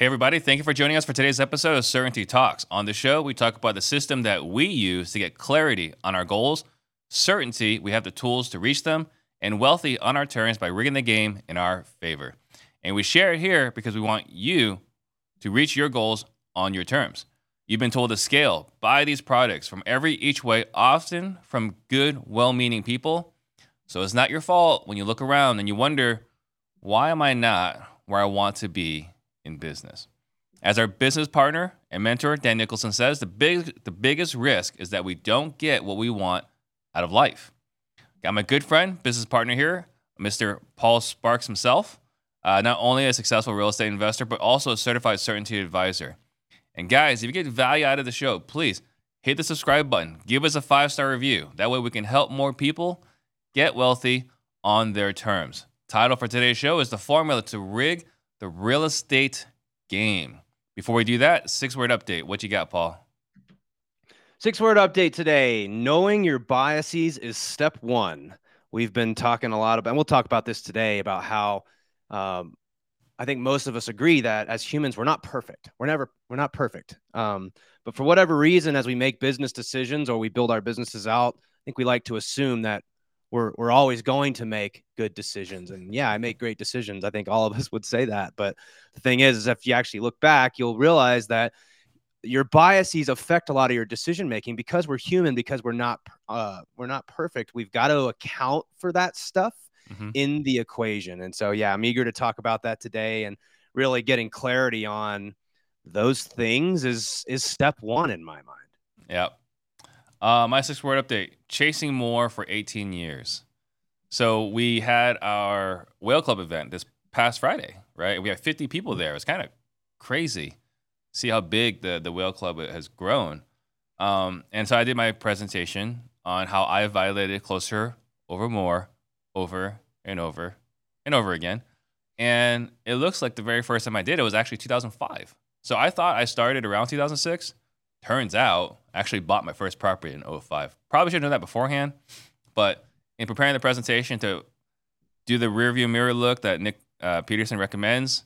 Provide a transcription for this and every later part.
Hey, everybody, thank you for joining us for today's episode of Certainty Talks. On the show, we talk about the system that we use to get clarity on our goals, certainty, we have the tools to reach them, and wealthy on our terms by rigging the game in our favor. And we share it here because we want you to reach your goals on your terms. You've been told to scale, buy these products from every each way, often from good, well meaning people. So it's not your fault when you look around and you wonder, why am I not where I want to be in business. As our business partner and mentor, Dan Nicholson says, the, big, the biggest risk is that we don't get what we want out of life. Got my good friend, business partner here, Mr. Paul Sparks himself, uh, not only a successful real estate investor, but also a certified certainty advisor. And guys, if you get value out of the show, please hit the subscribe button, give us a five star review. That way we can help more people get wealthy on their terms. Title for today's show is The Formula to Rig the real estate game. Before we do that, six word update. What you got, Paul? Six word update today. Knowing your biases is step one. We've been talking a lot about, and we'll talk about this today about how um, I think most of us agree that as humans, we're not perfect. We're never, we're not perfect. Um, but for whatever reason, as we make business decisions or we build our businesses out, I think we like to assume that we're we're always going to make good decisions. And yeah i make great decisions. I think all of us would say that. But the thing is is if you actually look back you'll realize that your biases affect a lot of your decision making because we're human because we're not uh, we're not perfect. We've got to account for that stuff mm-hmm. in the equation. And so yeah i'm eager to talk about that today and really getting clarity on those things is is step one in my mind. Yep uh, my six word update chasing more for 18 years. So we had our Whale Club event this past Friday, right? We had 50 people there. It's kind of crazy. See how big the, the Whale Club has grown. Um, and so I did my presentation on how I violated closer over more, over and over and over again. And it looks like the very first time I did it was actually 2005. So I thought I started around 2006. Turns out, I actually bought my first property in 05. Probably should have known that beforehand, but in preparing the presentation to do the rearview mirror look that Nick uh, Peterson recommends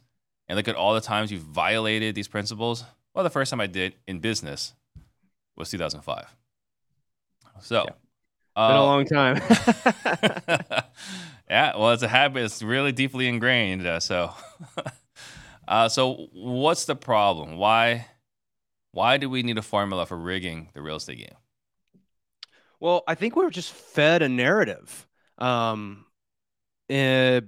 and look at all the times you've violated these principles, well, the first time I did in business was 2005. So, yeah. Uh, been a long time. yeah, well, it's a habit. It's really deeply ingrained. Uh, so, uh, so what's the problem? Why why do we need a formula for rigging the real estate game? Well, I think we are just fed a narrative. Um, and,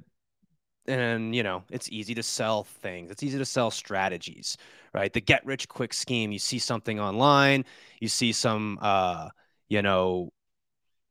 eh, and you know, it's easy to sell things. It's easy to sell strategies, right? The get rich quick scheme. You see something online, you see some, uh, you know,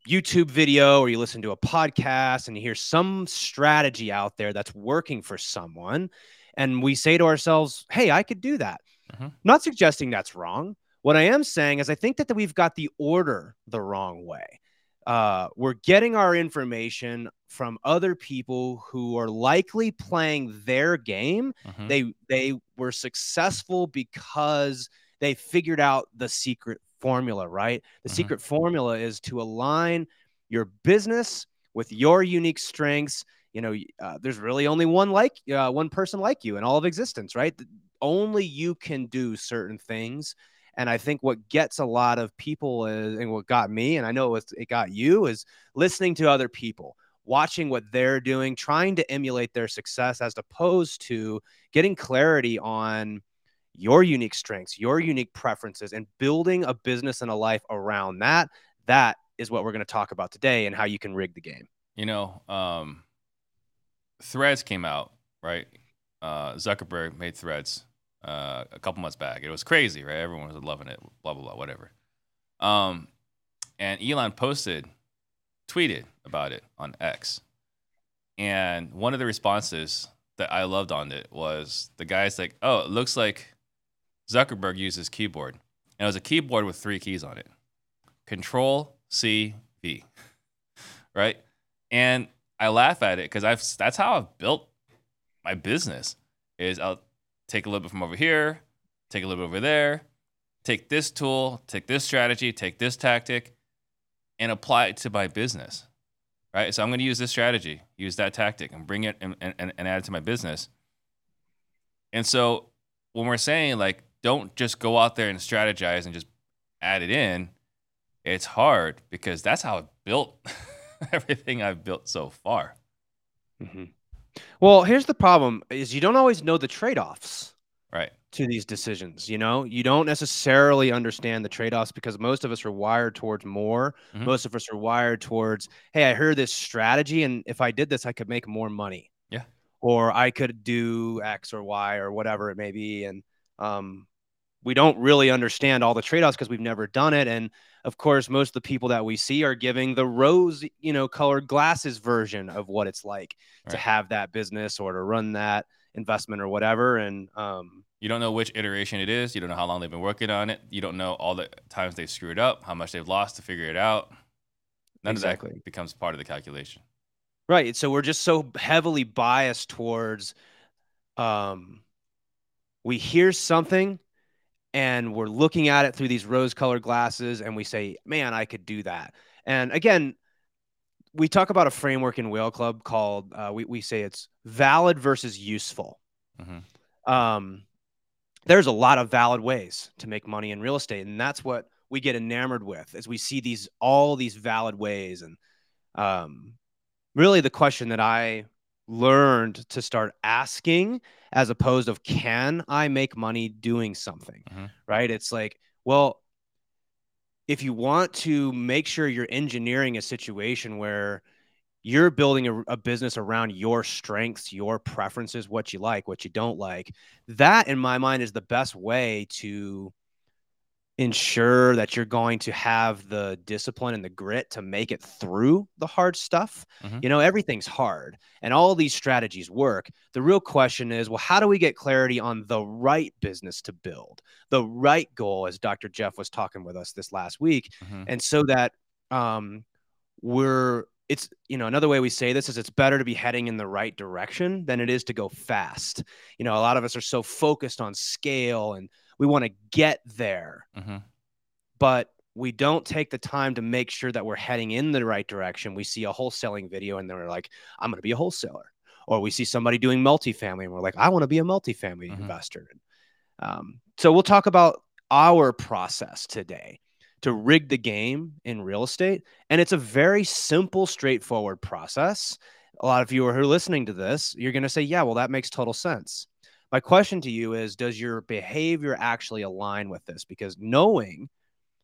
YouTube video or you listen to a podcast and you hear some strategy out there that's working for someone. And we say to ourselves, hey, I could do that. Mm-hmm. Not suggesting that's wrong. What I am saying is, I think that, that we've got the order the wrong way. Uh, we're getting our information from other people who are likely playing their game. Mm-hmm. They they were successful because they figured out the secret formula, right? The mm-hmm. secret formula is to align your business with your unique strengths. You know, uh, there's really only one like uh, one person like you in all of existence, right? Only you can do certain things. And I think what gets a lot of people is, and what got me, and I know it, it got you, is listening to other people, watching what they're doing, trying to emulate their success as opposed to getting clarity on your unique strengths, your unique preferences, and building a business and a life around that. That is what we're going to talk about today and how you can rig the game. You know, um, Threads came out, right? Uh, Zuckerberg made Threads uh, a couple months back. It was crazy, right? Everyone was loving it, blah blah blah, whatever. Um, and Elon posted, tweeted about it on X, and one of the responses that I loved on it was the guy's like, "Oh, it looks like Zuckerberg uses keyboard, and it was a keyboard with three keys on it: Control C V, right?" And I laugh at it because I've that's how I've built my business. Is I'll take a little bit from over here, take a little bit over there, take this tool, take this strategy, take this tactic, and apply it to my business. Right. So I'm going to use this strategy, use that tactic, and bring it and, and, and add it to my business. And so when we're saying like don't just go out there and strategize and just add it in, it's hard because that's how I built everything I've built so far. Mm-hmm. Well, here's the problem: is you don't always know the trade-offs. Right. To these decisions, you know, you don't necessarily understand the trade-offs because most of us are wired towards more. Mhm. Most of us are wired towards, hey, I heard this strategy, and if I did this, I could make more money. Yeah. Or I could do X or Y or whatever it may be, and um, we don't really understand all the trade-offs because we've never done it. And of course, most of the people that we see are giving the rose, you know, colored glasses version of what it's like to have that business or to run that investment or whatever. And um, You don't know which iteration it is. You don't know how long they've been working on it. You don't know all the times they've screwed up, how much they've lost to figure it out. None of Exactly. that becomes part of the calculation. right, so we're just so heavily biased towards um, we hear something and we're looking at it through these rose-colored glasses, and we say, "Man, I could do that." And again, we talk about a framework in Whale Club called uh, we we say it's valid versus useful. Mhm. um, there's a lot of valid ways to make money in real estate, and that's what we get enamored with as we see these all these valid ways. And um, really, the question that I learned to start asking, as opposed of can I make money doing something, Mhm. right? It's like, well, if you want to make sure you're engineering a situation where you're building a, a business around your strengths, your preferences, what you like, what you don't like. That, in my mind, is the best way to ensure that you're going to have the discipline and the grit to make it through the hard stuff. Mhm. You know, everything's hard and all these strategies work. The real question is, well, how do we get clarity on the right business to build, the right goal, as Dr. Jeff was talking with us this last week? Mhm. and so that um we're it's you know another way we say this is it's better to be heading in the right direction than it is to go fast you know a lot of us are so focused on scale and we want to get there Mhm. but we don't take the time to make sure that we're heading in the right direction we see a wholesaling video and then we're like i'm going to be a wholesaler or we see somebody doing multifamily and we're like i want to be a multifamily Mhm. investor um, so we'll talk about our process today to rig the game in real estate. And it's a very simple, straightforward process. A lot of you who are listening to this, you're going to say, yeah, well, that makes total sense. My question to you is Does your behavior actually align with this? Because knowing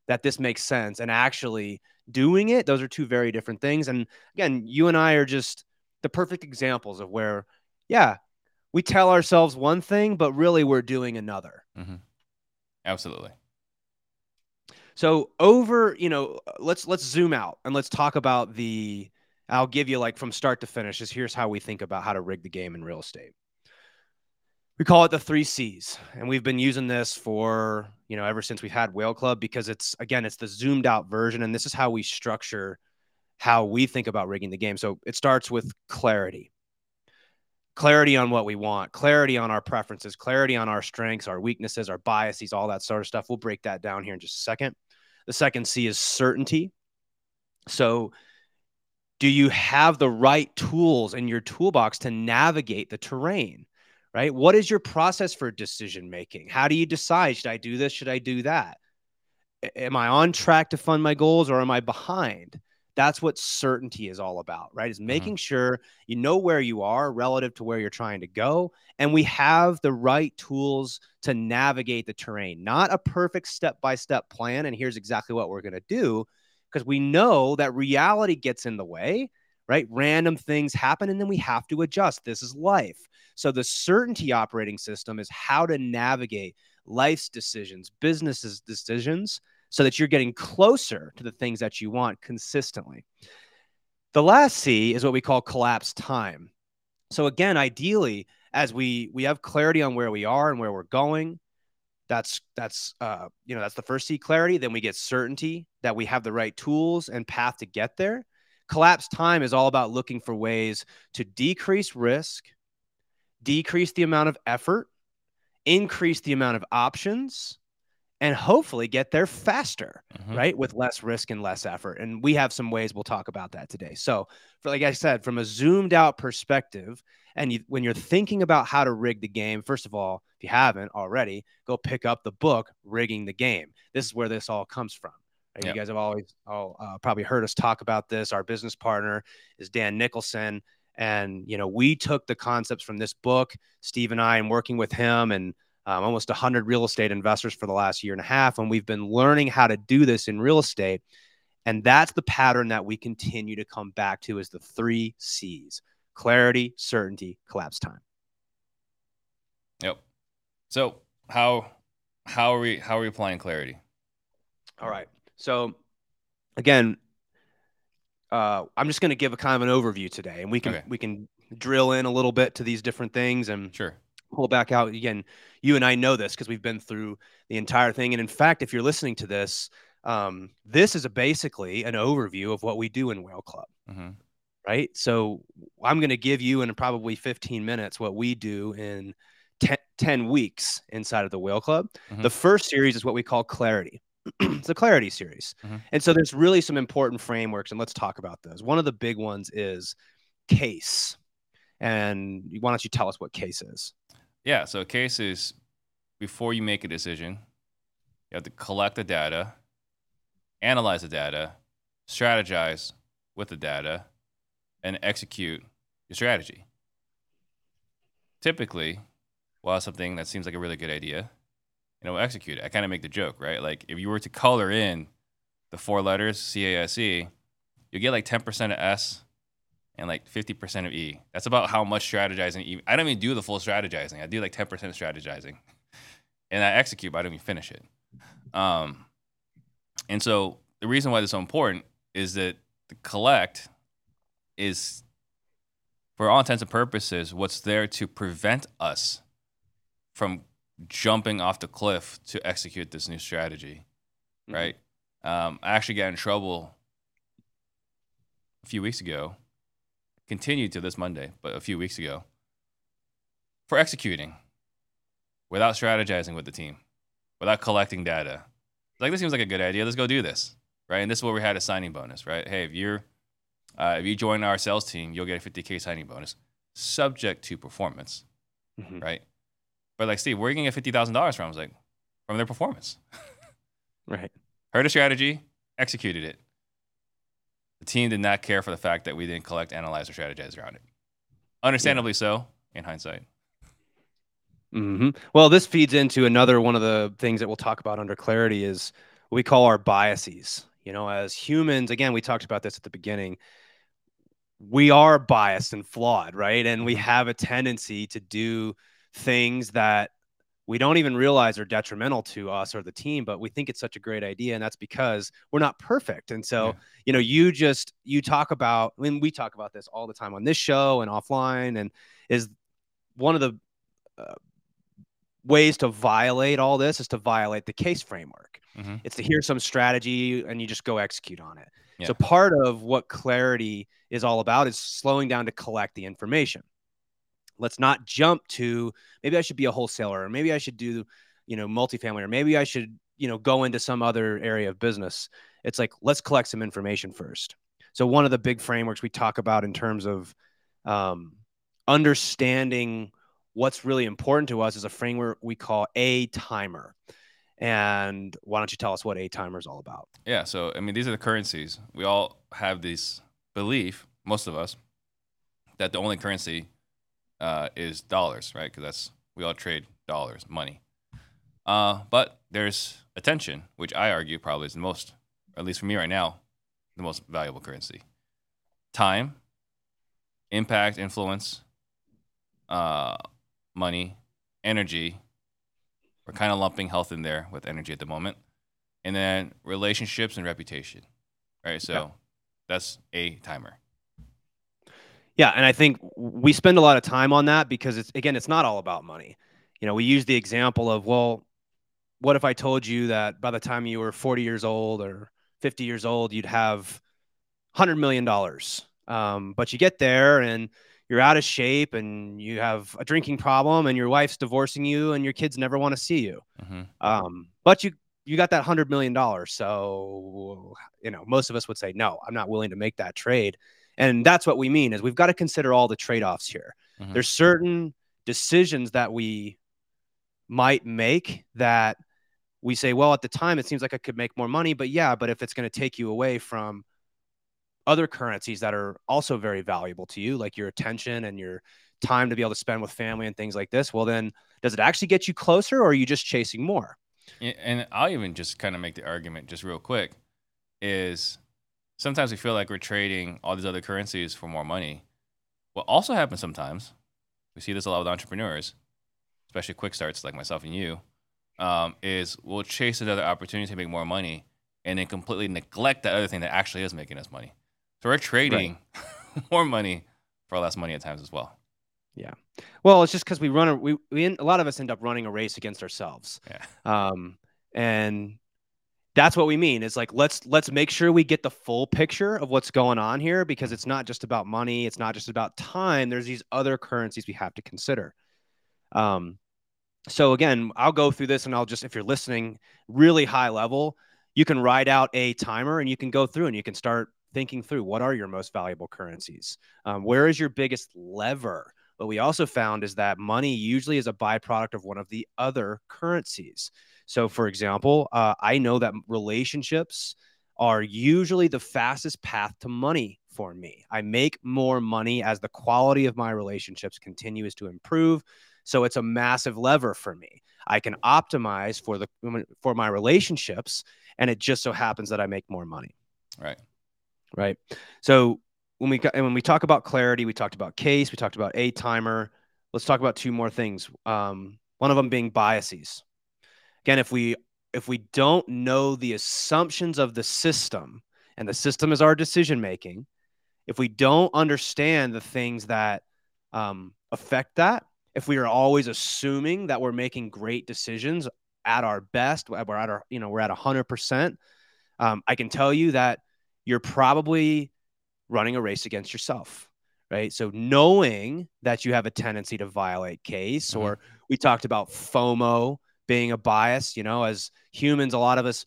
that this makes sense and actually doing it, those are two very different things. And again, you and I are just the perfect examples of where, yeah, we tell ourselves one thing, but really we're doing another. Mhm. Absolutely. So over, you know, let's let's zoom out and let's talk about the I'll give you like from start to finish is here's how we think about how to rig the game in real estate. We call it the 3 Cs and we've been using this for, you know, ever since we've had Whale Club because it's again it's the zoomed out version and this is how we structure how we think about rigging the game. So it starts with clarity. Clarity on what we want, clarity on our preferences, clarity on our strengths, our weaknesses, our biases, all that sort of stuff. We'll break that down here in just a second. The second C is certainty. So, do you have the right tools in your toolbox to navigate the terrain? Right? What is your process for decision making? How do you decide should I do this? Should I do that? Am I on track to fund my goals or am I behind? That's what certainty is all about, right? Is mm-hmm. making sure you know where you are relative to where you're trying to go. And we have the right tools to navigate the terrain, not a perfect step by step plan. And here's exactly what we're going to do because we know that reality gets in the way, right? Random things happen and then we have to adjust. This is life. So the certainty operating system is how to navigate life's decisions, businesses' decisions, so that you're getting closer to the things that you want consistently. The last C is what we call collapse time. So again, ideally, as we we have clarity on where we are and where we're going, that's that's uh, you know that's the first C clarity. Then we get certainty that we have the right tools and path to get there. Collapse time is all about looking for ways to decrease risk, decrease the amount of effort, increase the amount of options, and hopefully get there faster Mhm. right? With less risk and less effort. And we have some ways we'll talk about that today. So, for like I said, from a zoomed out perspective, And you, when you're thinking about how to rig the game, first of all, if you haven't already, go pick up the book "Rigging the Game." This is where this all comes from. Right? You guys have always all uh, probably heard us talk about this. Our business partner is Dan Nicholson, and you know we took the concepts from this book, Steve and I, and working with him and um, almost 100 real estate investors for the last year and a half, and we've been learning how to do this in real estate. And that's the pattern that we continue to come back to is the three C's clarity, certainty, collapse time. Yep. So how how are we how are we applying clarity? All right. So again, uh, I'm just going to give a kind of an overview today, and we can okay. we can drill in a little bit to these different things and sure pull back out again. You and I know this because we've been through the entire thing, and in fact, if you're listening to this, um, this is a basically an overview of what we do in Whale Club. Mm-hmm. Right. So I'm going to give you in probably 15 minutes what we do in 10, 10 weeks inside of the Whale Club. Mm-hmm. The first series is what we call clarity. it's a clarity series. Mm-hmm. And so there's really some important frameworks, and let's talk about those. One of the big ones is case. And why don't you tell us what case is? Yeah. So, case is before you make a decision, you have to collect the data, analyze the data, strategize with the data, and execute your strategy. Typically, well, something that seems like a really good idea, you know, execute it. I kind of make the joke, right? Like if you were to color in the four letters C A S E, you'll get like 10% of S and like 50% of E. That's about how much strategizing. I don't even do the full strategizing. I do like 10% strategizing, and I execute, but I don't even finish it. Um, and so the reason why this is so important is that the collect is, for all intents and purposes, what's there to prevent us from jumping off the cliff to execute this new strategy, mm-hmm. right? Um, I actually got in trouble a few weeks ago, continued to this Monday, but a few weeks ago, for executing without strategizing with the team, without collecting data. Like this seems like a good idea. Let's go do this, right? And this is where we had a signing bonus, right? Hey, if you're uh, if you join our sales team, you'll get a 50k signing bonus, subject to performance, mm-hmm. right? But like Steve, where are you gonna get fifty thousand dollars from? I was like, from their performance. right. Heard a strategy, executed it. The team did not care for the fact that we didn't collect, analyze, or strategize around it. Understandably yeah. so, in hindsight. Mm-hmm. Well, this feeds into another one of the things that we'll talk about under clarity is what we call our biases. You know, as humans, again, we talked about this at the beginning. We are biased and flawed, right? And we mm-hmm. have a tendency to do things that we don't even realize are detrimental to us or the team but we think it's such a great idea and that's because we're not perfect and so yeah. you know you just you talk about when we talk about this all the time on this show and offline and is one of the uh, ways to violate all this is to violate the case framework mm-hmm. it's to hear some strategy and you just go execute on it yeah. so part of what clarity is all about is slowing down to collect the information Let's not jump to maybe I should be a wholesaler or maybe I should do, you know, multifamily or maybe I should, you know, go into some other area of business. It's like, let's collect some information first. So, one of the big frameworks we talk about in terms of um, understanding what's really important to us is a framework we call a timer. And why don't you tell us what a timer is all about? Yeah. So, I mean, these are the currencies. We all have this belief, most of us, that the only currency uh, is dollars, right? Because that's we all trade dollars, money. Uh, but there's attention, which I argue probably is the most, at least for me right now, the most valuable currency. Time, impact, influence, uh, money, energy. We're kind of lumping health in there with energy at the moment, and then relationships and reputation, right? So yeah. that's a timer. Yeah, and I think we spend a lot of time on that because it's again, it's not all about money. You know, we use the example of, well, what if I told you that by the time you were 40 years old or 50 years old, you'd have 100 million dollars. Um, but you get there and you're out of shape and you have a drinking problem and your wife's divorcing you and your kids never want to see you. Mm-hmm. Um, but you you got that hundred million dollars. So you know, most of us would say, no, I'm not willing to make that trade. And that's what we mean is we've got to consider all the trade-offs here. Mm-hmm. There's certain decisions that we might make that we say, well, at the time it seems like I could make more money, but yeah, but if it's going to take you away from other currencies that are also very valuable to you, like your attention and your time to be able to spend with family and things like this, well, then does it actually get you closer or are you just chasing more? And I'll even just kind of make the argument just real quick is sometimes we feel like we're trading all these other currencies for more money. What also happens sometimes, we see this a lot with entrepreneurs, especially quick starts like myself and you, um, is we'll chase another opportunity to make more money and then completely neglect that other thing that actually is making us money. So we're trading right. more money for less money at times as well. Yeah. Well, it's just because we run a we, we a lot of us end up running a race against ourselves. Yeah. Um, and that's what we mean. Is like let's let's make sure we get the full picture of what's going on here because it's not just about money. It's not just about time. There's these other currencies we have to consider. Um, so again, I'll go through this and I'll just if you're listening really high level, you can write out a timer and you can go through and you can start thinking through what are your most valuable currencies. Um, where is your biggest lever? What we also found is that money usually is a byproduct of one of the other currencies. So, for example, uh, I know that relationships are usually the fastest path to money for me. I make more money as the quality of my relationships continues to improve. So it's a massive lever for me. I can optimize for the for my relationships, and it just so happens that I make more money. Right. Right. So when we and when we talk about clarity, we talked about case, we talked about a timer. Let's talk about two more things. Um, one of them being biases. Again, if we if we don't know the assumptions of the system, and the system is our decision making, if we don't understand the things that um, affect that, if we are always assuming that we're making great decisions at our best, we're at our you know we're at hundred um, percent, I can tell you that you're probably running a race against yourself right? So knowing that you have a tendency to violate case mm-hmm. or we talked about fomo being a bias you know as humans a lot of us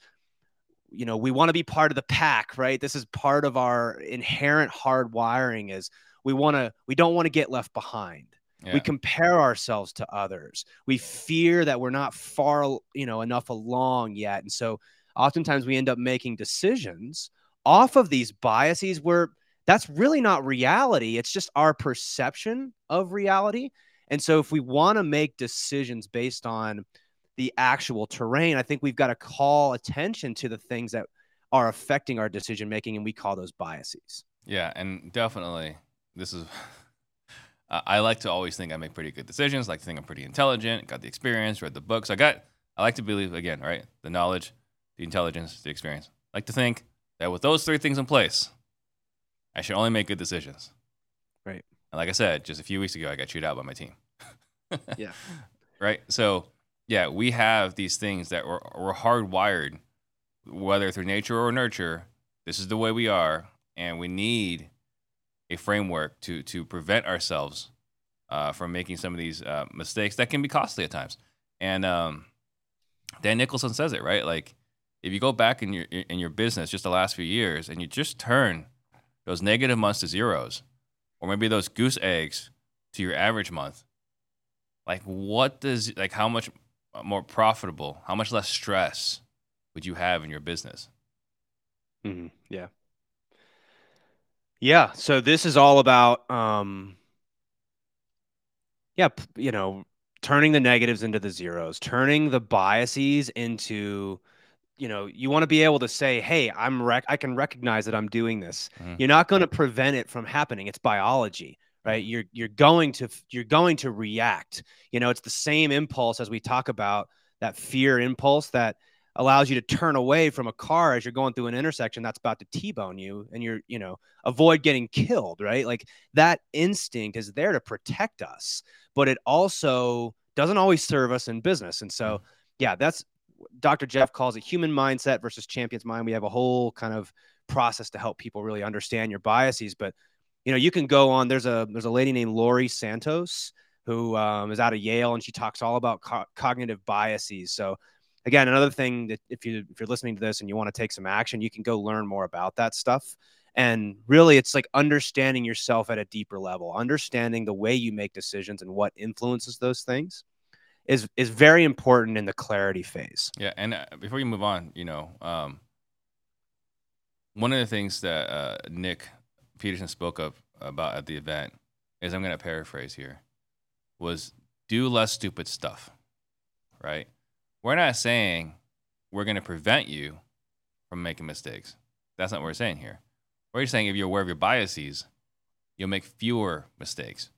you know we want to be part of the pack right? This is part of our inherent hard wiring is we want to we don't want to get left behind. Yeah. we compare ourselves to others. We fear that we're not far you know enough along yet. And so oftentimes we end up making decisions off of these biases where that's really not reality. It's just our perception of reality. And so, if we want to make decisions based on the actual terrain, I think we've got to call attention to the things that are affecting our decision making, and we call those biases. Yeah, and definitely, this is. I like to always think I make pretty good decisions. Like to think I'm pretty intelligent, got the experience, read the books. I got. I like to believe again, right? The knowledge, the intelligence, the experience. I like to think that with those three things in place, I should only make good decisions. Right. And like I said, just a few weeks ago, I got chewed out by my team. yeah. Right. So, yeah, we have these things that we're, we're hardwired, whether through nature or nurture. This is the way we are. And we need a framework to, to prevent ourselves uh, from making some of these uh, mistakes that can be costly at times. And um, Dan Nicholson says it, right? Like, if you go back in your in your business just the last few years and you just turn those negative months to zeros, or maybe those goose eggs to your average month, like what does like how much more profitable, how much less stress would you have in your business? Mm-hmm. Yeah. Yeah. So this is all about, um, yeah, you know, turning the negatives into the zeros, turning the biases into you know you want to be able to say hey i'm rec- i can recognize that i'm doing this. Mm-hmm. you're not going to prevent it from happening. It's biology right? You're you're going to you're going to react. You know it's the same impulse as we talk about that fear impulse that allows you to turn away from a car as you're going through an intersection that's about to t-bone you and you're you know avoid getting killed right? Like that instinct is there to protect us but it also doesn't always serve us in business. And so mm. yeah that's Dr. Jeff calls it human mindset versus champion's mind. We have a whole kind of process to help people really understand your biases. But you know, you can go on. There's a there's a lady named Laurie Santos who um, is out of Yale, and she talks all about co- cognitive biases. So again, another thing that if you if you're listening to this and you want to take some action, you can go learn more about that stuff. And really, it's like understanding yourself at a deeper level, understanding the way you make decisions and what influences those things is is very important in the clarity phase. Yeah, and uh, before you move on, you know, um, one of the things that uh, Nick Peterson spoke of about at the event is I'm going to paraphrase here was do less stupid stuff, right? We're not saying we're going to prevent you from making mistakes. That's not what we're saying here. We're saying if you're aware of your biases, you'll make fewer mistakes.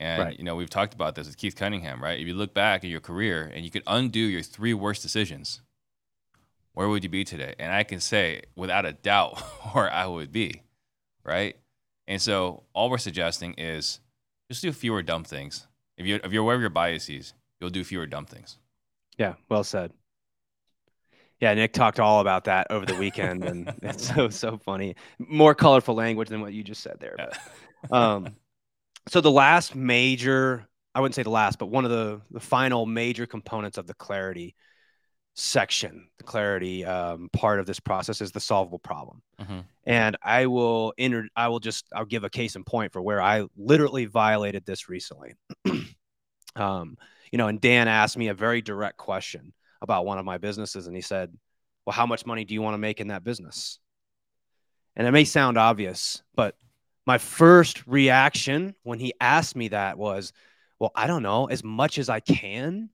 And Right. you know, we've talked about this with Keith Cunningham, right? If you look back at your career and you could undo your three worst decisions, where would you be today? And I can say without a doubt where I would be, right? And so all we're suggesting is just do fewer dumb things. If you if you're aware of your biases, you'll do fewer dumb things. Yeah, well said. Yeah, Nick talked all about that over the weekend, and it's so so funny. More colorful language than what you just said there. But um, so the last major, I wouldn't say the last, but one of the the final major components of the clarity section, the clarity um, part of this process is the solvable problem. Mhm. And I will enter. I will just. I'll give a case in point for where I literally violated this recently. um, you know, and Dan asked me a very direct question about one of my businesses, and he said, "Well, how much money do you want to make in that business?" And it may sound obvious, but my first reaction when he asked me that was, "Well, I don't know, as much as I can."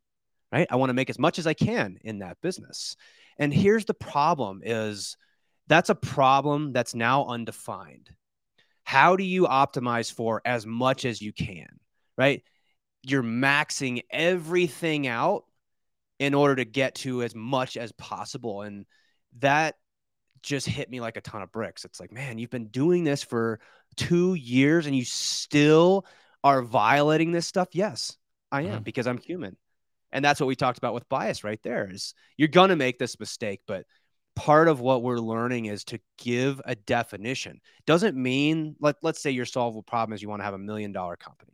Right? I want to make as much as I can in that business. And here's the problem is that's a problem that's now undefined. How do you optimize for as much as you can? Right? You're maxing everything out in order to get to as much as possible. And that just hit me like a ton of bricks. It's like, man, you've been doing this for two years and you still are violating this stuff. Yes, I am Mhm. because I'm human. And that's what we talked about with bias right there is you're going to make this mistake, but part of what we're learning is to give a definition. Doesn't mean let, let's say your solvable problem is you want to have a million dollar company.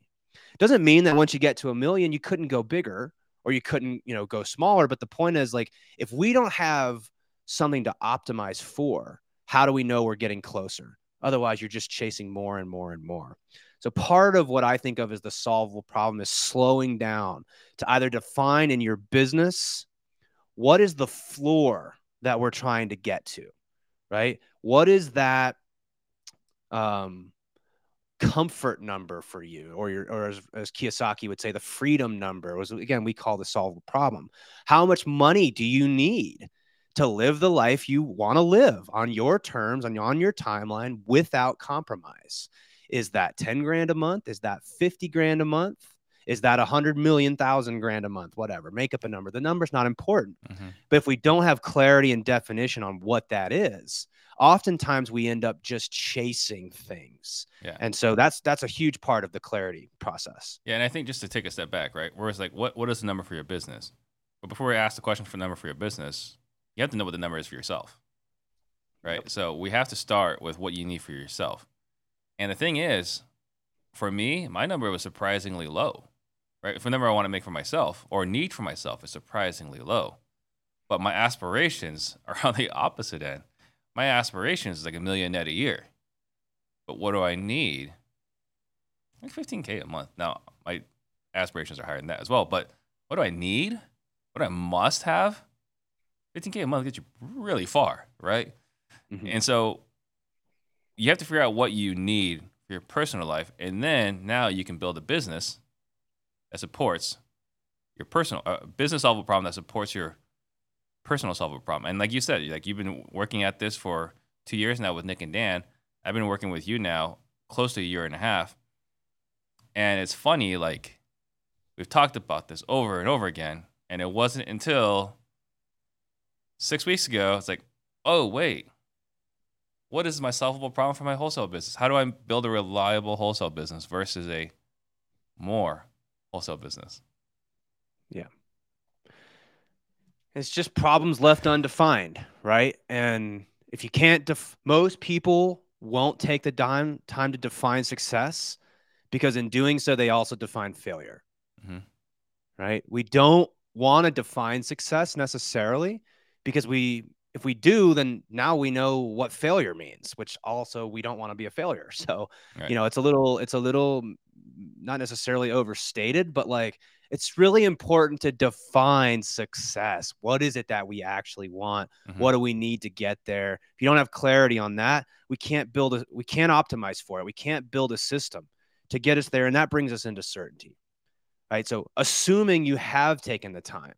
Doesn't mean that once you get to a million, you couldn't go bigger or you couldn't, you know, go smaller. But the point is like if we don't have something to optimize for, how do we know we're getting closer? Otherwise, you're just chasing more and more and more. So part of what I think of as the solvable problem is slowing down to either define in your business what is the floor that we're trying to get to, right? What is that um, comfort number for you, or your, or as, as Kiyosaki would say, the freedom number was again we call the solvable problem. How much money do you need to live the life you want to live on your terms, on on your timeline, without compromise? Is that ten grand a month? Is that fifty grand a month? Is that a hundred million thousand grand a month? Whatever, make up a number. The number's not important. Mhm. But if we don't have clarity and definition on what that is, oftentimes we end up just chasing things. Yeah. And so that's that's a huge part of the clarity process. Yeah, and I think just to take a step back, right? Where it's like, what what is the number for your business? But before we ask the question for the number for your business, you have to know what the number is for yourself, right? So we have to start with what you need for yourself. And the thing is, for me, my number was surprisingly low, right? If the number I want to make for myself or need for myself is surprisingly low, but my aspirations are on the opposite end. My aspirations is like a million net a year, but what do I need? like 15k a month. Now, my aspirations are higher than that as well, but what do I need? What I must have? 15k a month gets you really far, right? Mhm. And so you have to figure out what you need for your personal life, and then now you can build a business that supports your personal uh, business solvable problem that supports your personal solvable problem. And like you said, like you've been working at this for two years now with Nick and Dan. I've been working with you now close to a year and a half. And it's funny, like we've talked about this over and over again. And it wasn't until six weeks ago, it's like, oh, wait, what is my solvable problem for my wholesale business? How do I build a reliable wholesale business versus a more wholesale business? Yeah. It's just problems left undefined, right? And if you can't, def- most people won't take the time time to define success because in doing so, they also define failure, Mhm. right? We don't want to define success necessarily because we if we do, then now we know what failure means, which also we don't want to be a failure. So, right. you know, it's a little, it's a little not necessarily overstated, but like it's really important to define success. What is it that we actually want? Mm-hmm. What do we need to get there? If you don't have clarity on that, we can't build a, we can't optimize for it. We can't build a system to get us there. And that brings us into certainty, right? So, assuming you have taken the time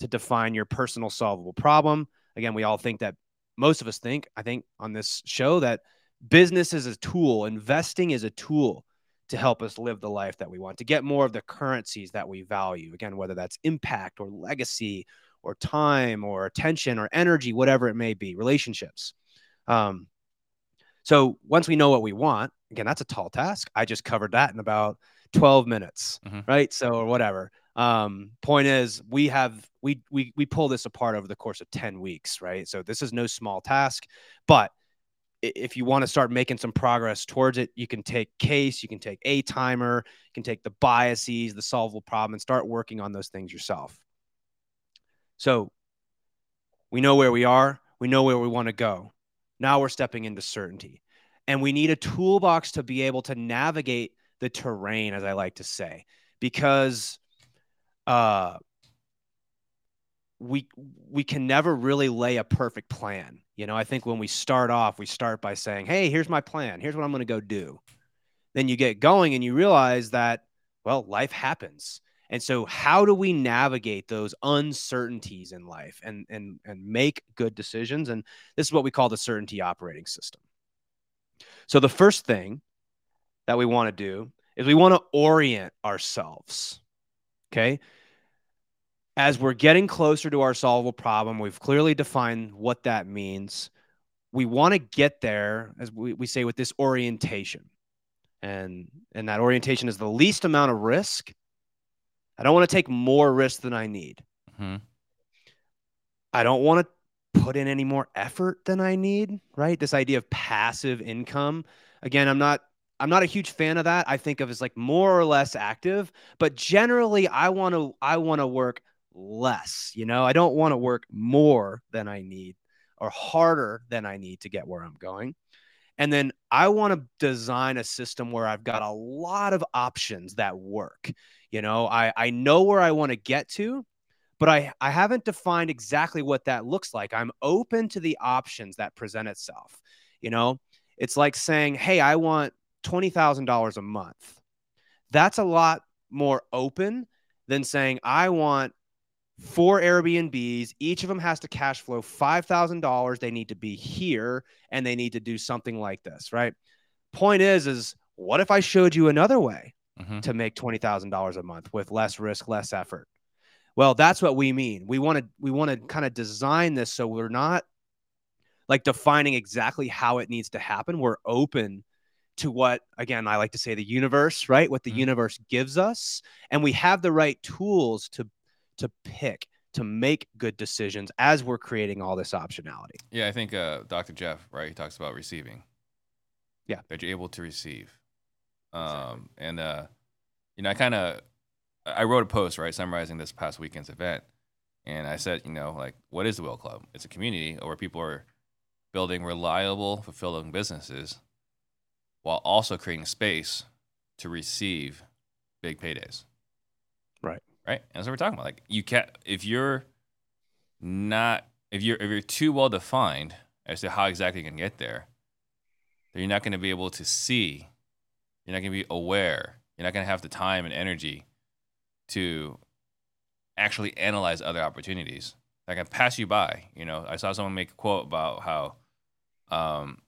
to define your personal solvable problem, again, we all think that most of us think, I think on this show, that business is a tool, investing is a tool to help us live the life that we want, to get more of the currencies that we value. Again, whether that's impact or legacy or time or attention or energy, whatever it may be, relationships. Um, so once we know what we want, again, that's a tall task. I just covered that in about 12 minutes, mm-hmm. right? So, or whatever. Um, point is, we have we we we pull this apart over the course of 10 weeks, right? So this is no small task, but if you want to start making some progress towards it, you can take case, you can take a timer, you can take the biases, the solvable problem, and start working on those things yourself. So we know where we are, we know where we want to go. Now we're stepping into certainty. And we need a toolbox to be able to navigate the terrain, as I like to say, because uh, we we can never really lay a perfect plan. You know, I think when we start off, we start by saying, "Hey, here's my plan. Here's what I'm going to go do." Then you get going and you realize that well, life happens. And so how do we navigate those uncertainties in life and and and make good decisions? And this is what we call the certainty operating system. So the first thing that we want to do is we want to orient ourselves. Okay? As we're getting closer to our solvable problem, we've clearly defined what that means. We want to get there, as we, we say, with this orientation. And, and that orientation is the least amount of risk. I don't want to take more risk than I need. Mm-hmm. I don't want to put in any more effort than I need, right? This idea of passive income. Again, I'm not I'm not a huge fan of that. I think of as like more or less active, but generally I want to I want to work less. You know, I don't want to work more than I need or harder than I need to get where I'm going. And then I want to design a system where I've got a lot of options that work. You know, I, I know where I want to get to, but I, I haven't defined exactly what that looks like. I'm open to the options that present itself. You know, it's like saying, hey, I want $20,000 a month. That's a lot more open than saying, I want four Airbnbs. Each of them has to cash flow $5,000. They need to be here and they need to do something like this, right? Point is, is what if I showed you another way mm-hmm. to make $20,000 a month with less risk, less effort? Well, that's what we mean. We want to we want to kind of design this so we're not like defining exactly how it needs to happen. We're open to what again I like to say the universe, right? What the mm-hmm. universe gives us and we have the right tools to to pick to make good decisions as we're creating all this optionality. Yeah, I think uh, Dr. Jeff, right, he talks about receiving. Yeah, that you're able to receive. Um, exactly. And uh, you know, I kind of I wrote a post right summarizing this past weekend's event, and I said, you know, like, what is the Whale Club? It's a community where people are building reliable, fulfilling businesses, while also creating space to receive big paydays right? That's what we're talking about. Like you can't if you're not if you're if you're too well defined as to how exactly you can get there, then you're not going to be able to see. You're not going to be aware. You're not going to have the time and energy to actually analyze other opportunities that can pass you by. You know, I saw someone make a quote about how um,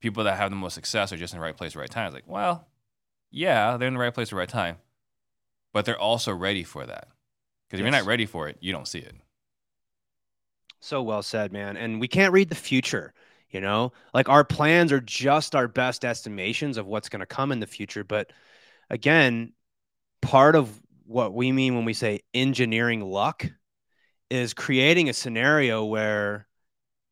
people that have the most success are just in the right place at the right time. It's like, well, yeah, they're in the right place at the right time but they're also ready for that. Because if you're not ready for it, you don't see it. So well said, man. And we can't read the future, you know? Like our plans are just our best estimations of what's going to come in the future. But again, part of what we mean when we say engineering luck is creating a scenario where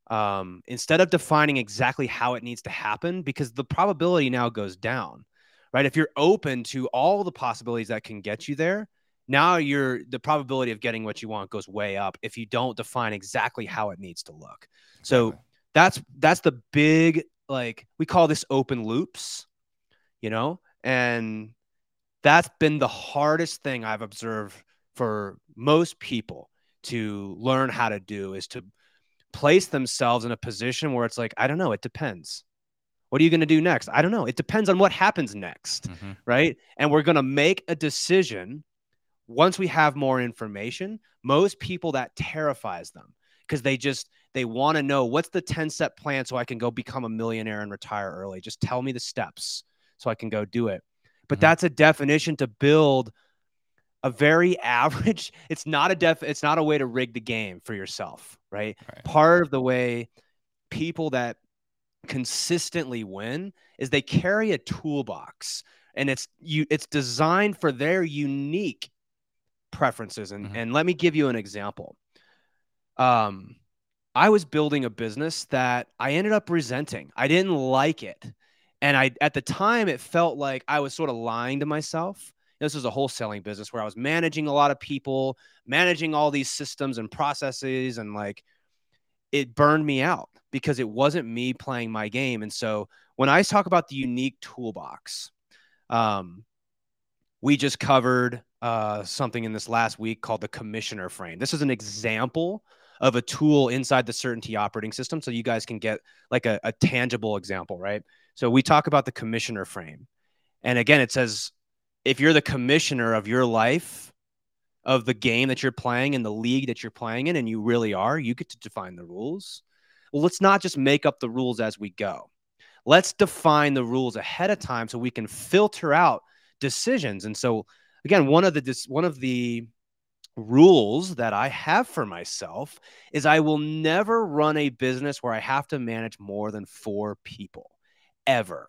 um, instead of defining exactly how it needs to happen, because the probability now goes down, right? If you're open to all the possibilities that can get you there, now you're the probability of getting what you want goes way up if you don't define exactly how it needs to look. So that's that's the big like we call this open loops, you know, and that's been the hardest thing I've observed for most people to learn how to do is to place themselves in a position where it's like, I don't know, it depends. What are you going to do next? I don't know. It depends on what happens next, Mhm. right? And we're going to make a decision once we have more information. Most people that terrifies them because they just they want to know what's the 10 step plan so I can go become a millionaire and retire early. Just tell me the steps so I can go do it. But Mhm. that's a definition to build a very average it's not a def it's not a way to rig the game for yourself right, Right. part of the way people that consistently win is they carry a toolbox and it's you it's designed for their unique preferences and Mhm. and let me give you an example. Um i was building a business that i ended up resenting. I didn't like it and i at the time it felt like i was sort of lying to myself. This was a wholesaling business where i was managing a lot of people managing all these systems and processes and like it burned me out because it wasn't me playing my game and so when i talk about the unique toolbox um we just covered uh, something in this last week called the commissioner frame. This is an example of a tool inside the certainty operating system. So you guys can get like a, a tangible example, right? So we talk about the commissioner frame. And again, it says if you're the commissioner of your life, of the game that you're playing and the league that you're playing in, and you really are, you get to define the rules. Well, let's not just make up the rules as we go. Let's define the rules ahead of time so we can filter out decisions. And so again, one of the one of the rules that I have for myself is I will never run a business where I have to manage more than 4 people ever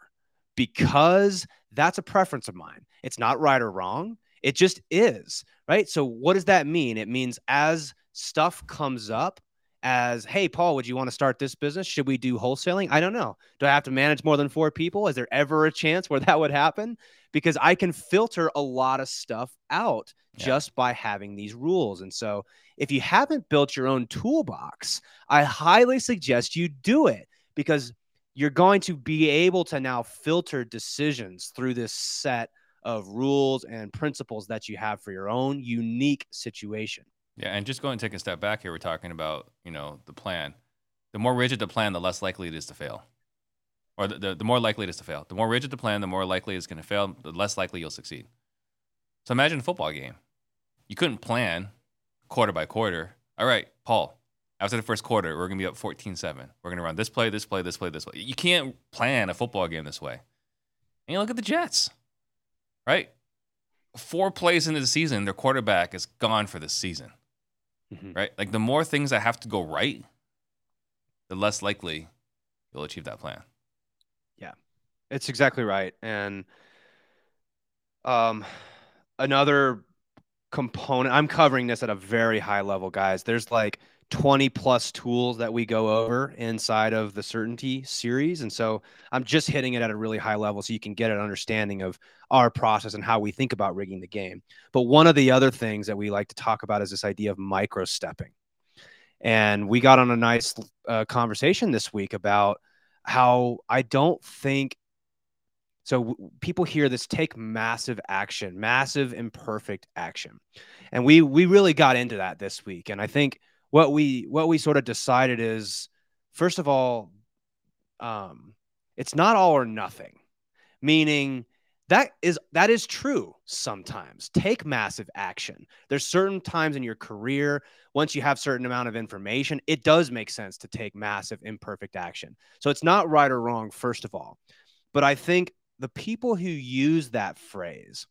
because that's a preference of mine. It's not right or wrong. It just is, right? So what does that mean? It means as stuff comes up as, hey, Paul, would you want to start this business? Should we do wholesaling? I don't know. Do I have to manage more than four people? Is there ever a chance where that would happen? Because I can filter a lot of stuff out Yeah. just by having these rules. And so if you haven't built your own toolbox, I highly suggest you do it because you're going to be able to now filter decisions through this set of rules and principles that you have for your own unique situation. Yeah, and just going to take a step back here, we're talking about you know the plan. The more rigid the plan, the less likely it is to fail, or the, the, the more likely it is to fail. The more rigid the plan, the more likely it's going to fail. The less likely you'll succeed. So imagine a football game. You couldn't plan quarter by quarter. All right, Paul. After the first quarter, we're going to be up 14-7. We're going to run this play, this play, this play, this play. You can't plan a football game this way. And you look at the Jets, right? Four plays into the season, their quarterback is gone for the season right? Like the more things that have to go right, the less likely you'll achieve that plan. Yeah, it's exactly right. And um, another component, I'm covering this at a very high level, guys. There's like 20 plus tools that we go over inside of the certainty series. And so I'm just hitting it at a really high level so you can get an understanding of our process and how we think about rigging the game. But one of the other things that we like to talk about is this idea of micro stepping. And we got on a nice uh, conversation this week about how I don't think so w- people hear this take massive action, massive imperfect action. And we we really got into that this week. And I think what we what we sort of decided is first of all um it's not all or nothing. Meaning that is that is true sometimes. Take massive action. There's certain times in your career once you have certain amount of information, it does make sense to take massive imperfect action. So it's not right or wrong first of all. But I think the people who use that phrase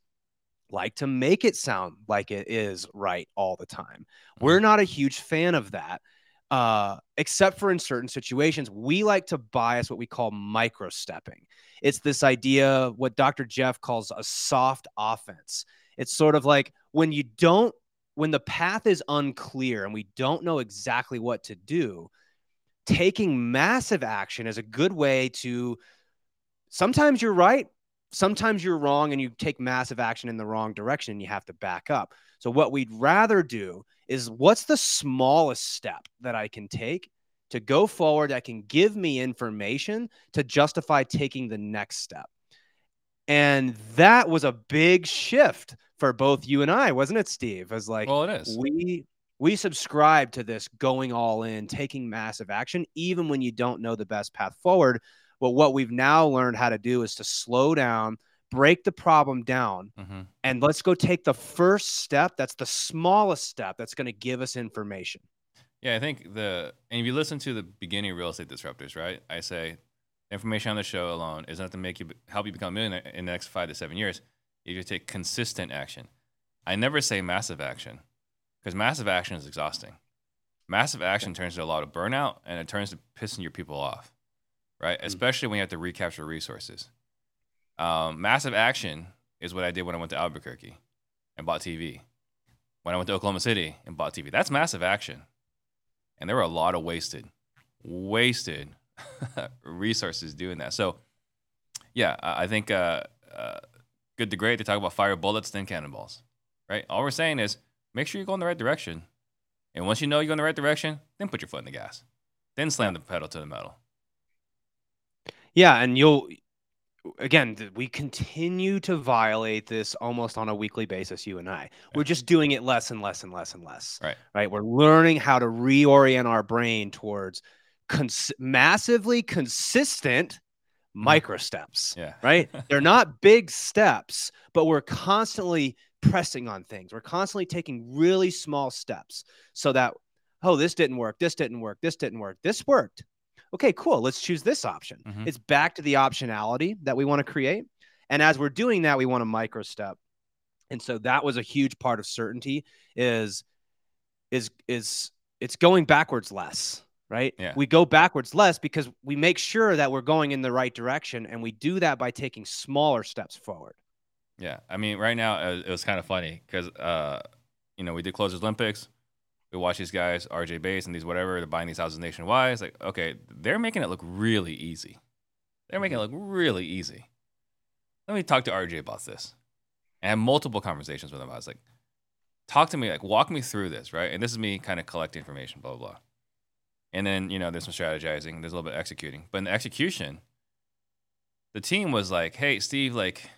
like to make it sound like it is right all the time. We're not a huge fan of that, uh, except for in certain situations. We like to bias what we call micro stepping. It's this idea, what Dr. Jeff calls a soft offense. It's sort of like when you don't, when the path is unclear and we don't know exactly what to do, taking massive action is a good way to sometimes you're right sometimes you're wrong and you take massive action in the wrong direction and you have to back up So what we'd rather do is what's the smallest step that I can take to go forward that can give me information to justify taking the next step. And that was a big shift for both you and I, wasn't it, Steve? As like, well, it is. We we subscribe to this going all in, taking massive action, even when you don't know the best path forward. But what we've now learned how to do is to slow down, break the problem down, mm-hmm. and let's go take the first step. That's the smallest step that's going to give us information. Yeah, I think the and if you listen to the beginning of real estate disruptors, right? I say information on the show alone is not to make you help you become a millionaire in the next five to seven years. If you take consistent action. I never say massive action because massive action is exhausting. Massive action turns to a lot of burnout and it turns to pissing your people off, right? Mm-hmm. Especially when you have to recapture resources. Um, massive action is what I did when I went to Albuquerque and bought TV. When I went to Oklahoma City and bought TV, that's massive action. And there were a lot of wasted, wasted resources doing that. So, yeah, I think uh, uh, good to great to talk about fire bullets, then cannonballs, right? All we're saying is make sure you go in the right direction. And once you know you go in the right direction, then put your foot in the gas. Then slam the pedal to the metal. Yeah, and you'll again, we continue to violate this almost on a weekly basis, you and I. We're just doing it less and less and less and less. Right. Right. We're learning how to reorient our brain towards cons- massively consistent mm-hmm. micro steps. Yeah. Right. They're not big steps, but we're constantly pressing on things. We're constantly taking really small steps so that, oh, this didn't work. This didn't work. This didn't work. This worked okay, cool, let's choose this option. Mm-hmm. It's back to the optionality that we want to create. And as we're doing that, we want to micro step. And so that was a huge part of certainty is is is it's going backwards less, right? Yeah. We go backwards less because we make sure that we're going in the right direction and we do that by taking smaller steps forward. Yeah. I mean, right now it was kind of funny cuz uh you know, we did close Olympics we watch these guys, RJ Bates and these whatever, they're buying these houses nationwide. It's like, okay, they're making it look really easy. They're making it mm-hmm. look really easy. Let me talk to RJ about this. And have multiple conversations with him. I was like, talk to me, like walk me through this, right? And this is me kind of collecting information, blah, blah, blah. And then, you know, there's some strategizing, there's a little bit of executing. But in the execution, the team was like, hey, Steve, like,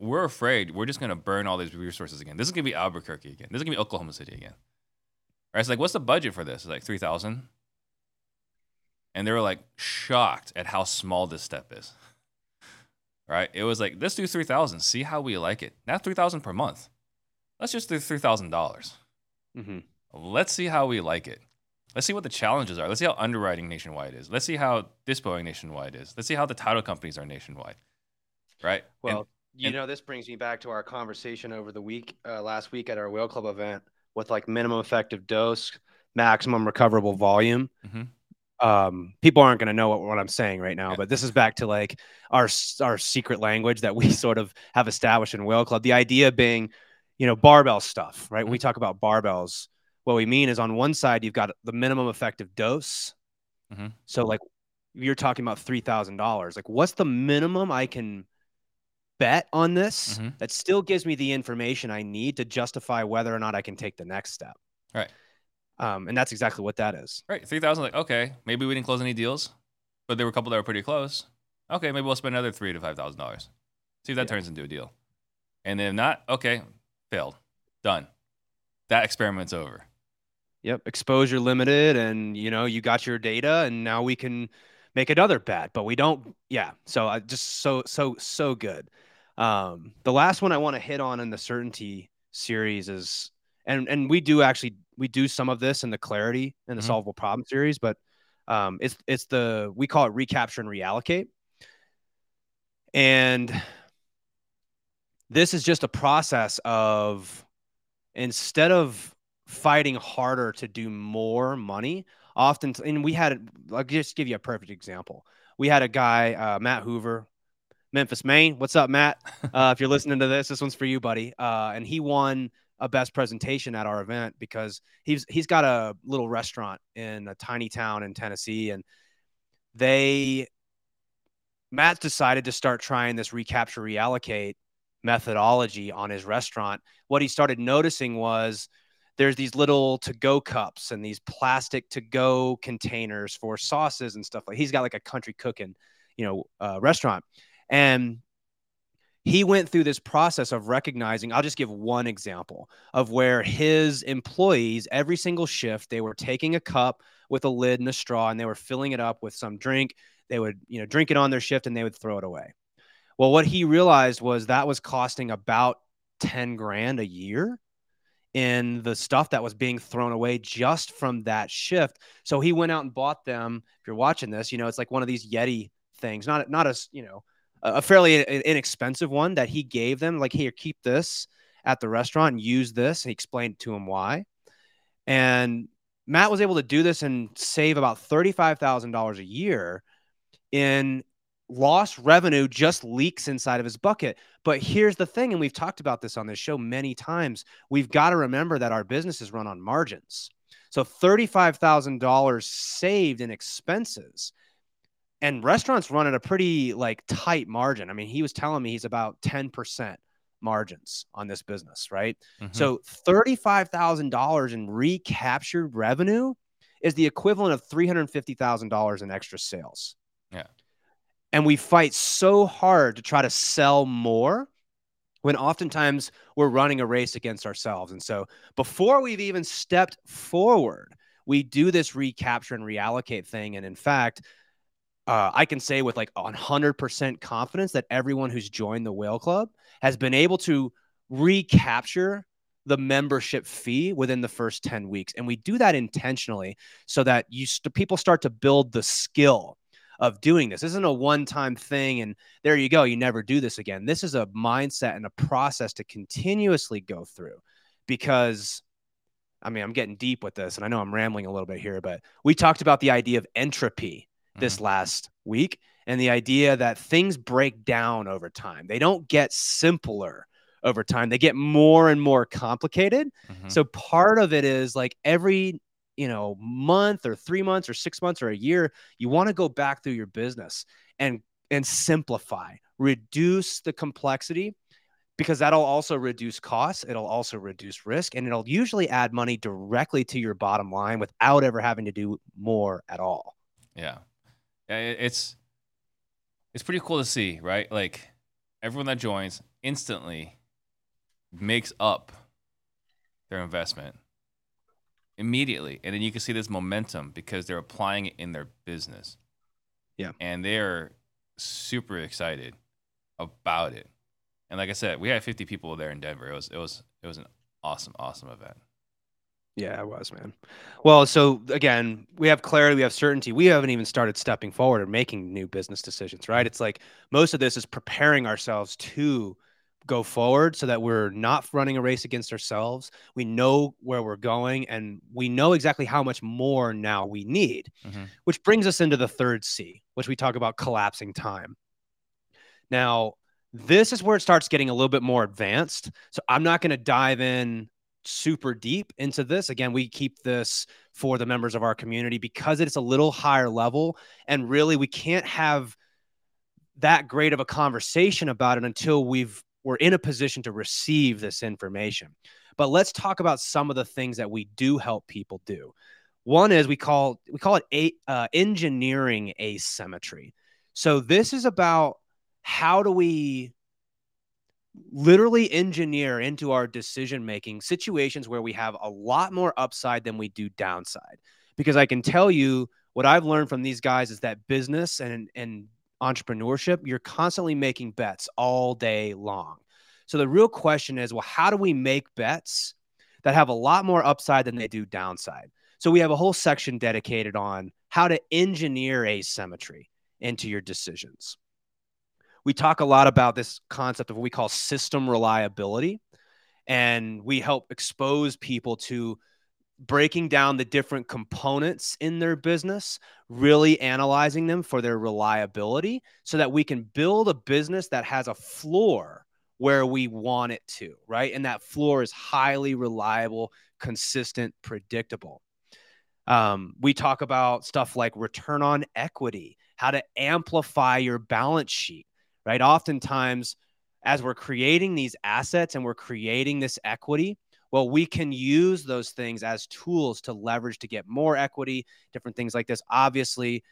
we're afraid we're just gonna burn all these resources again. This is gonna be Albuquerque again. This is gonna be Oklahoma City again. Right? It's like, what's the budget for this? It's like three thousand. And they were like shocked at how small this step is. Right? It was like, let's do three thousand. See how we like it. Not three thousand per month. Let's just do three thousand dollars. Mm-hmm. Let's see how we like it. Let's see what the challenges are. Let's see how underwriting nationwide is. Let's see how dispoing nationwide is. Let's see how the title companies are nationwide. Right? Well, and, you and, know, this brings me back to our conversation over the week, uh, last week at our Whale Club event with like minimum effective dose, maximum recoverable volume. Mm-hmm. Um, people aren't going to know what, what I'm saying right now, but this is back to like our our secret language that we sort of have established in Whale Club. The idea being, you know, barbell stuff, right? Mm-hmm. When we talk about barbells, what we mean is on one side you've got the minimum effective dose. Mm-hmm. So like you're talking about three thousand dollars. Like, what's the minimum I can bet on this mm-hmm. that still gives me the information I need to justify whether or not I can take the next step. Right. Um, and that's exactly what that is. Right. 3000 like, okay, maybe we didn't close any deals, but there were a couple that were pretty close. Okay, maybe we'll spend another three to five thousand dollars. See if that yeah. turns into a deal. And then if not, okay, failed. Done. That experiment's over. Yep. Exposure limited and you know, you got your data and now we can make another bet, but we don't yeah. So I just so so so good. Um, the last one I want to hit on in the certainty series is, and and we do actually we do some of this in the clarity and the mm-hmm. solvable problem series, but um, it's it's the we call it recapture and reallocate, and this is just a process of instead of fighting harder to do more money often and we had i'll just give you a perfect example we had a guy uh, matt hoover Memphis, Maine. What's up, Matt? Uh, if you're listening to this, this one's for you, buddy. Uh, and he won a best presentation at our event because he's he's got a little restaurant in a tiny town in Tennessee, and they Matt decided to start trying this recapture reallocate methodology on his restaurant, what he started noticing was there's these little to go cups and these plastic to go containers for sauces and stuff like he's got like a country cooking you know uh, restaurant and he went through this process of recognizing i'll just give one example of where his employees every single shift they were taking a cup with a lid and a straw and they were filling it up with some drink they would you know drink it on their shift and they would throw it away well what he realized was that was costing about 10 grand a year in the stuff that was being thrown away just from that shift. So he went out and bought them. If you're watching this, you know, it's like one of these Yeti things, not not a, you know, a fairly inexpensive one that he gave them like, "Here, keep this at the restaurant and use this." And he explained to him why. And Matt was able to do this and save about $35,000 a year in lost revenue just leaks inside of his bucket. But here's the thing, and we've talked about this on this show many times. We've got to remember that our business is run on margins. So $35,000 saved in expenses. And restaurants run at a pretty like tight margin. I mean, he was telling me he's about 10% margins on this business, right? Mm-hmm. So $35,000 in recaptured revenue is the equivalent of $350,000 in extra sales. Yeah. And we fight so hard to try to sell more when oftentimes we're running a race against ourselves. And so before we've even stepped forward, we do this recapture and reallocate thing. And in fact, uh, I can say with like 100% confidence that everyone who's joined the Whale Club has been able to recapture the membership fee within the first 10 weeks. And we do that intentionally so that you st- people start to build the skill of doing this. This isn't a one time thing and there you go, you never do this again. This is a mindset and a process to continuously go through because I mean, I'm getting deep with this and I know I'm rambling a little bit here, but we talked about the idea of entropy this mm-hmm. last week and the idea that things break down over time. They don't get simpler over time. They get more and more complicated. Mm-hmm. So part of it is like every you know month or three months or six months or a year you want to go back through your business and and simplify reduce the complexity because that'll also reduce costs it'll also reduce risk and it'll usually add money directly to your bottom line without ever having to do more at all yeah it's it's pretty cool to see right like everyone that joins instantly makes up their investment immediately. And then you can see this momentum because they're applying it in their business. Yeah. And they're super excited about it. And like I said, we had 50 people there in Denver. It was it was it was an awesome awesome event. Yeah, it was, man. Well, so again, we have clarity, we have certainty. We haven't even started stepping forward and making new business decisions, right? It's like most of this is preparing ourselves to go forward so that we're not running a race against ourselves. We know where we're going and we know exactly how much more now we need, mm-hmm. which brings us into the third C, which we talk about collapsing time. Now, this is where it starts getting a little bit more advanced. So I'm not going to dive in super deep into this. Again, we keep this for the members of our community because it's a little higher level. And really, we can't have that great of a conversation about it until we've we're in a position to receive this information. But let's talk about some of the things that we do help people do. One is we call we call it a, uh, engineering asymmetry. So this is about how do we literally engineer into our decision making situations where we have a lot more upside than we do downside. Because I can tell you what I've learned from these guys is that business and and entrepreneurship, you're constantly making bets all day long. So the real question is, well, how do we make bets that have a lot more upside than they do downside? So we have a whole section dedicated on how to engineer asymmetry into your decisions. We talk a lot about this concept of what we call system reliability, and we help expose people to breaking down the different components in their business, really analyzing them for their reliability so that we can build a business that has a floor where we want it to, right? And that floor is highly reliable, consistent, predictable. Um, we talk about stuff like return on equity, how to amplify your balance sheet, right? Oftentimes, as we're creating these assets and we're creating this equity, well, we can use those things as tools to leverage to get more equity, different things like this. Obviously,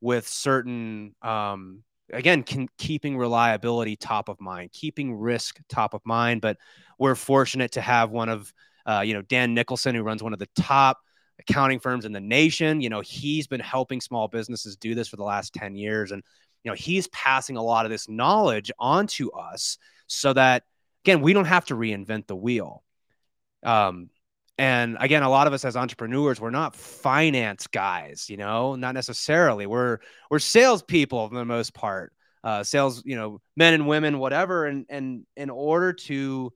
with certain, um, again, can, keeping reliability top of mind, keeping risk top of mind. But we're fortunate to have one of, uh, you know, Dan Nicholson, who runs one of the top accounting firms in the nation. You know, he's been helping small businesses do this for the last 10 years. And, know, he's passing a lot of this knowledge onto us so that, again, we don't have to reinvent the wheel. Um, and again, a lot of us as entrepreneurs, we're not finance guys, you know, not necessarily. We're we're salespeople for the most part. Uh, sales, you know, men and women, whatever. And and in order to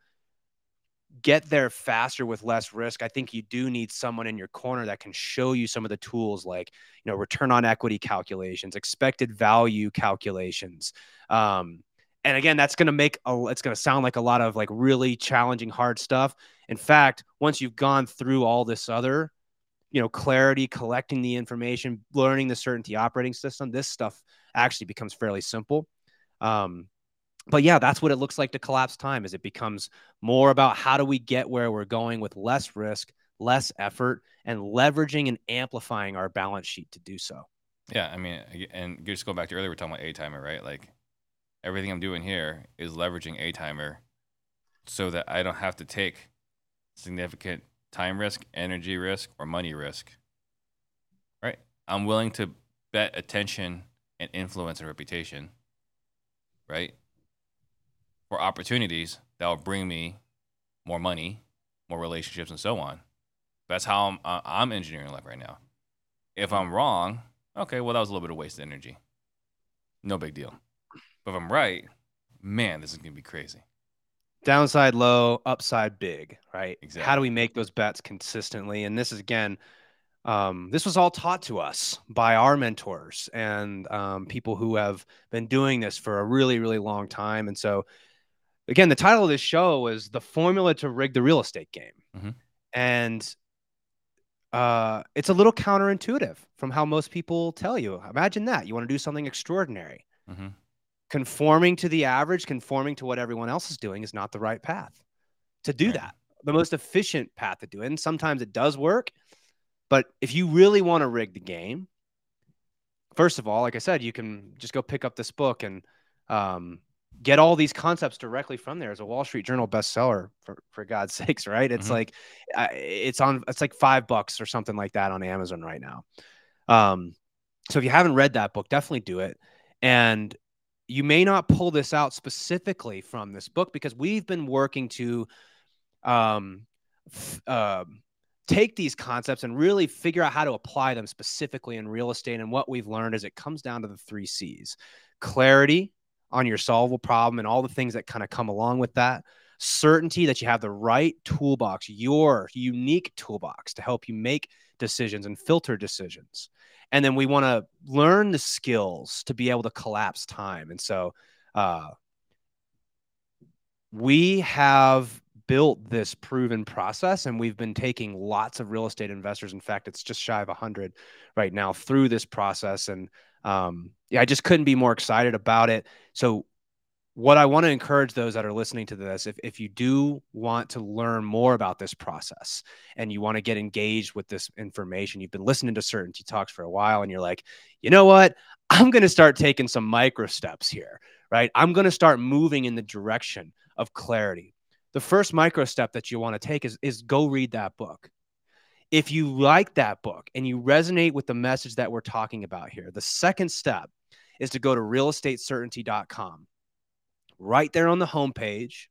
get there faster with less risk, I think you do need someone in your corner that can show you some of the tools like, you know, return on equity calculations, expected value calculations. Um, and again, that's going to make a, it's going to sound like a lot of like really challenging, hard stuff. In fact, once you've gone through all this other, you know, clarity, collecting the information, learning the certainty operating system, this stuff actually becomes fairly simple. Um, but yeah, that's what it looks like to collapse time as it becomes more about how do we get where we're going with less risk, less effort, and leveraging and amplifying our balance sheet to do so. Yeah, I mean, and just go back to earlier, we're talking about A timer, right? Like everything I'm doing here is leveraging A timer so that I don't have to take significant time risk, energy risk, or money risk. Right? I'm willing to bet attention and influence and reputation, right? For opportunities that will bring me more money, more relationships, and so on. That's how I'm, uh, I'm engineering life right now. If I'm wrong, okay, well, that was a little bit of wasted energy. No big deal. But if I'm right, man, this is going to be crazy downside low, upside big, right? Exactly. How do we make those bets consistently? And this is again, um, this was all taught to us by our mentors and um, people who have been doing this for a really, really long time. And so, again, the title of this show is "The Formula to Rig the Real Estate Game," mm-hmm. and uh, it's a little counterintuitive from how most people tell you. Imagine that you want to do something extraordinary. Mm-hmm conforming to the average, conforming to what everyone else is doing is not the right path to do right. that. The most efficient path to do it. And sometimes it does work. But if you really want to rig the game, first of all, like I said, you can just go pick up this book and um, get all these concepts directly from there. As a Wall Street Journal bestseller, for for God's sakes, right? It's mm-hmm. like uh, it's on. It's like five bucks or something like that on Amazon right now. Um, so if you haven't read that book, definitely do it. And you may not pull this out specifically from this book because we've been working to um, uh, take these concepts and really figure out how to apply them specifically in real estate. And what we've learned is it comes down to the three C's clarity on your solvable problem and all the things that kind of come along with that. Certainty that you have the right toolbox, your unique toolbox to help you make decisions and filter decisions and then we want to learn the skills to be able to collapse time and so uh, we have built this proven process and we've been taking lots of real estate investors in fact it's just shy of 100 right now through this process and um, yeah i just couldn't be more excited about it so what I want to encourage those that are listening to this, if, if you do want to learn more about this process and you want to get engaged with this information, you've been listening to Certainty Talks for a while and you're like, you know what? I'm going to start taking some micro steps here, right? I'm going to start moving in the direction of clarity. The first micro step that you want to take is, is go read that book. If you like that book and you resonate with the message that we're talking about here, the second step is to go to realestatecertainty.com right there on the homepage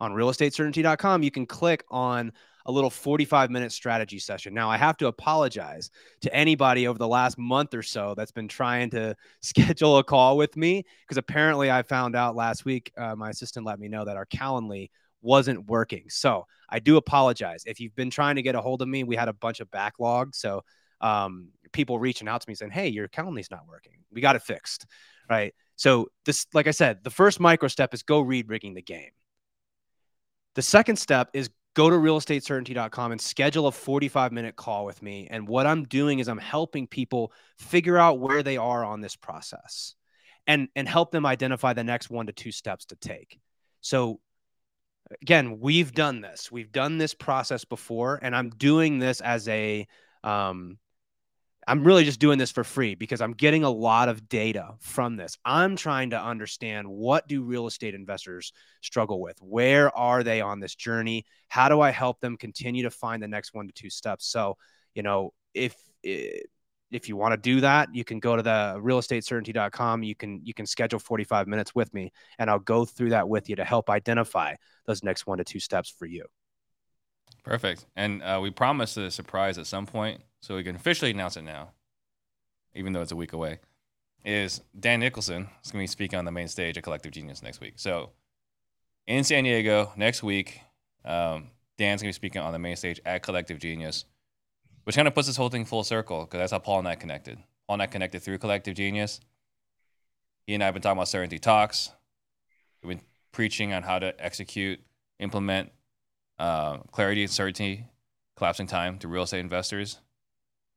on realestatecertainty.com, you can click on a little 45 minute strategy session. Now, I have to apologize to anybody over the last month or so that's been trying to schedule a call with me because apparently I found out last week, uh, my assistant let me know that our Calendly wasn't working. So I do apologize. If you've been trying to get a hold of me, we had a bunch of backlog. So um, people reaching out to me saying, hey, your Calendly's not working. We got it fixed. Right. So this, like I said, the first micro step is go read rigging the game. The second step is go to realestatecertainty.com and schedule a 45 minute call with me. And what I'm doing is I'm helping people figure out where they are on this process and, and help them identify the next one to two steps to take. So again, we've done this. We've done this process before, and I'm doing this as a um, I'm really just doing this for free because I'm getting a lot of data from this. I'm trying to understand what do real estate investors struggle with? Where are they on this journey? How do I help them continue to find the next one to two steps? So, you know, if if you want to do that, you can go to the realestatecertainty.com. You can you can schedule 45 minutes with me and I'll go through that with you to help identify those next one to two steps for you. Perfect. And uh, we promised a surprise at some point, so we can officially announce it now, even though it's a week away. Is Dan Nicholson is going to be speaking on the main stage at Collective Genius next week. So in San Diego next week, um, Dan's going to be speaking on the main stage at Collective Genius, which kind of puts this whole thing full circle because that's how Paul and I connected. Paul and I connected through Collective Genius. He and I have been talking about Certainty Talks. We've been preaching on how to execute, implement uh, clarity and certainty, collapsing time to real estate investors.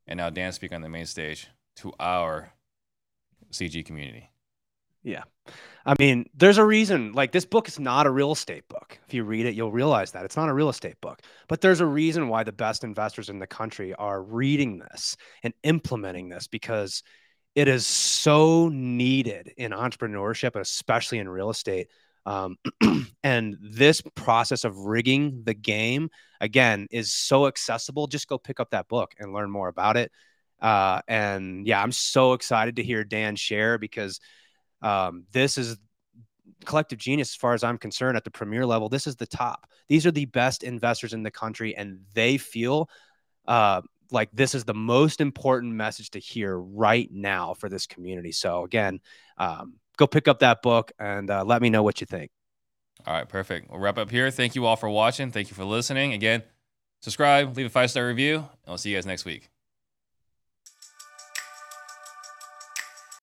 And now Dan speaking on the main stage to our CG community. Yeah. I mean, there's a reason. Like, this book is not a real estate book. If you read it, you'll realize that it's not a real estate book. But there's a reason why the best investors in the country are reading this and implementing this because it is so needed in entrepreneurship, especially in real estate. Um, and this process of rigging the game again is so accessible. Just go pick up that book and learn more about it. Uh, and yeah, I'm so excited to hear Dan share because um, this is collective genius as far as I'm concerned at the premier level. This is the top. These are the best investors in the country, and they feel uh, like this is the most important message to hear right now for this community. So again, um, go pick up that book and uh, let me know what you think. All right, perfect. We'll wrap up here. Thank you all for watching. Thank you for listening. Again, subscribe, leave a five star review, and we'll see you guys next week.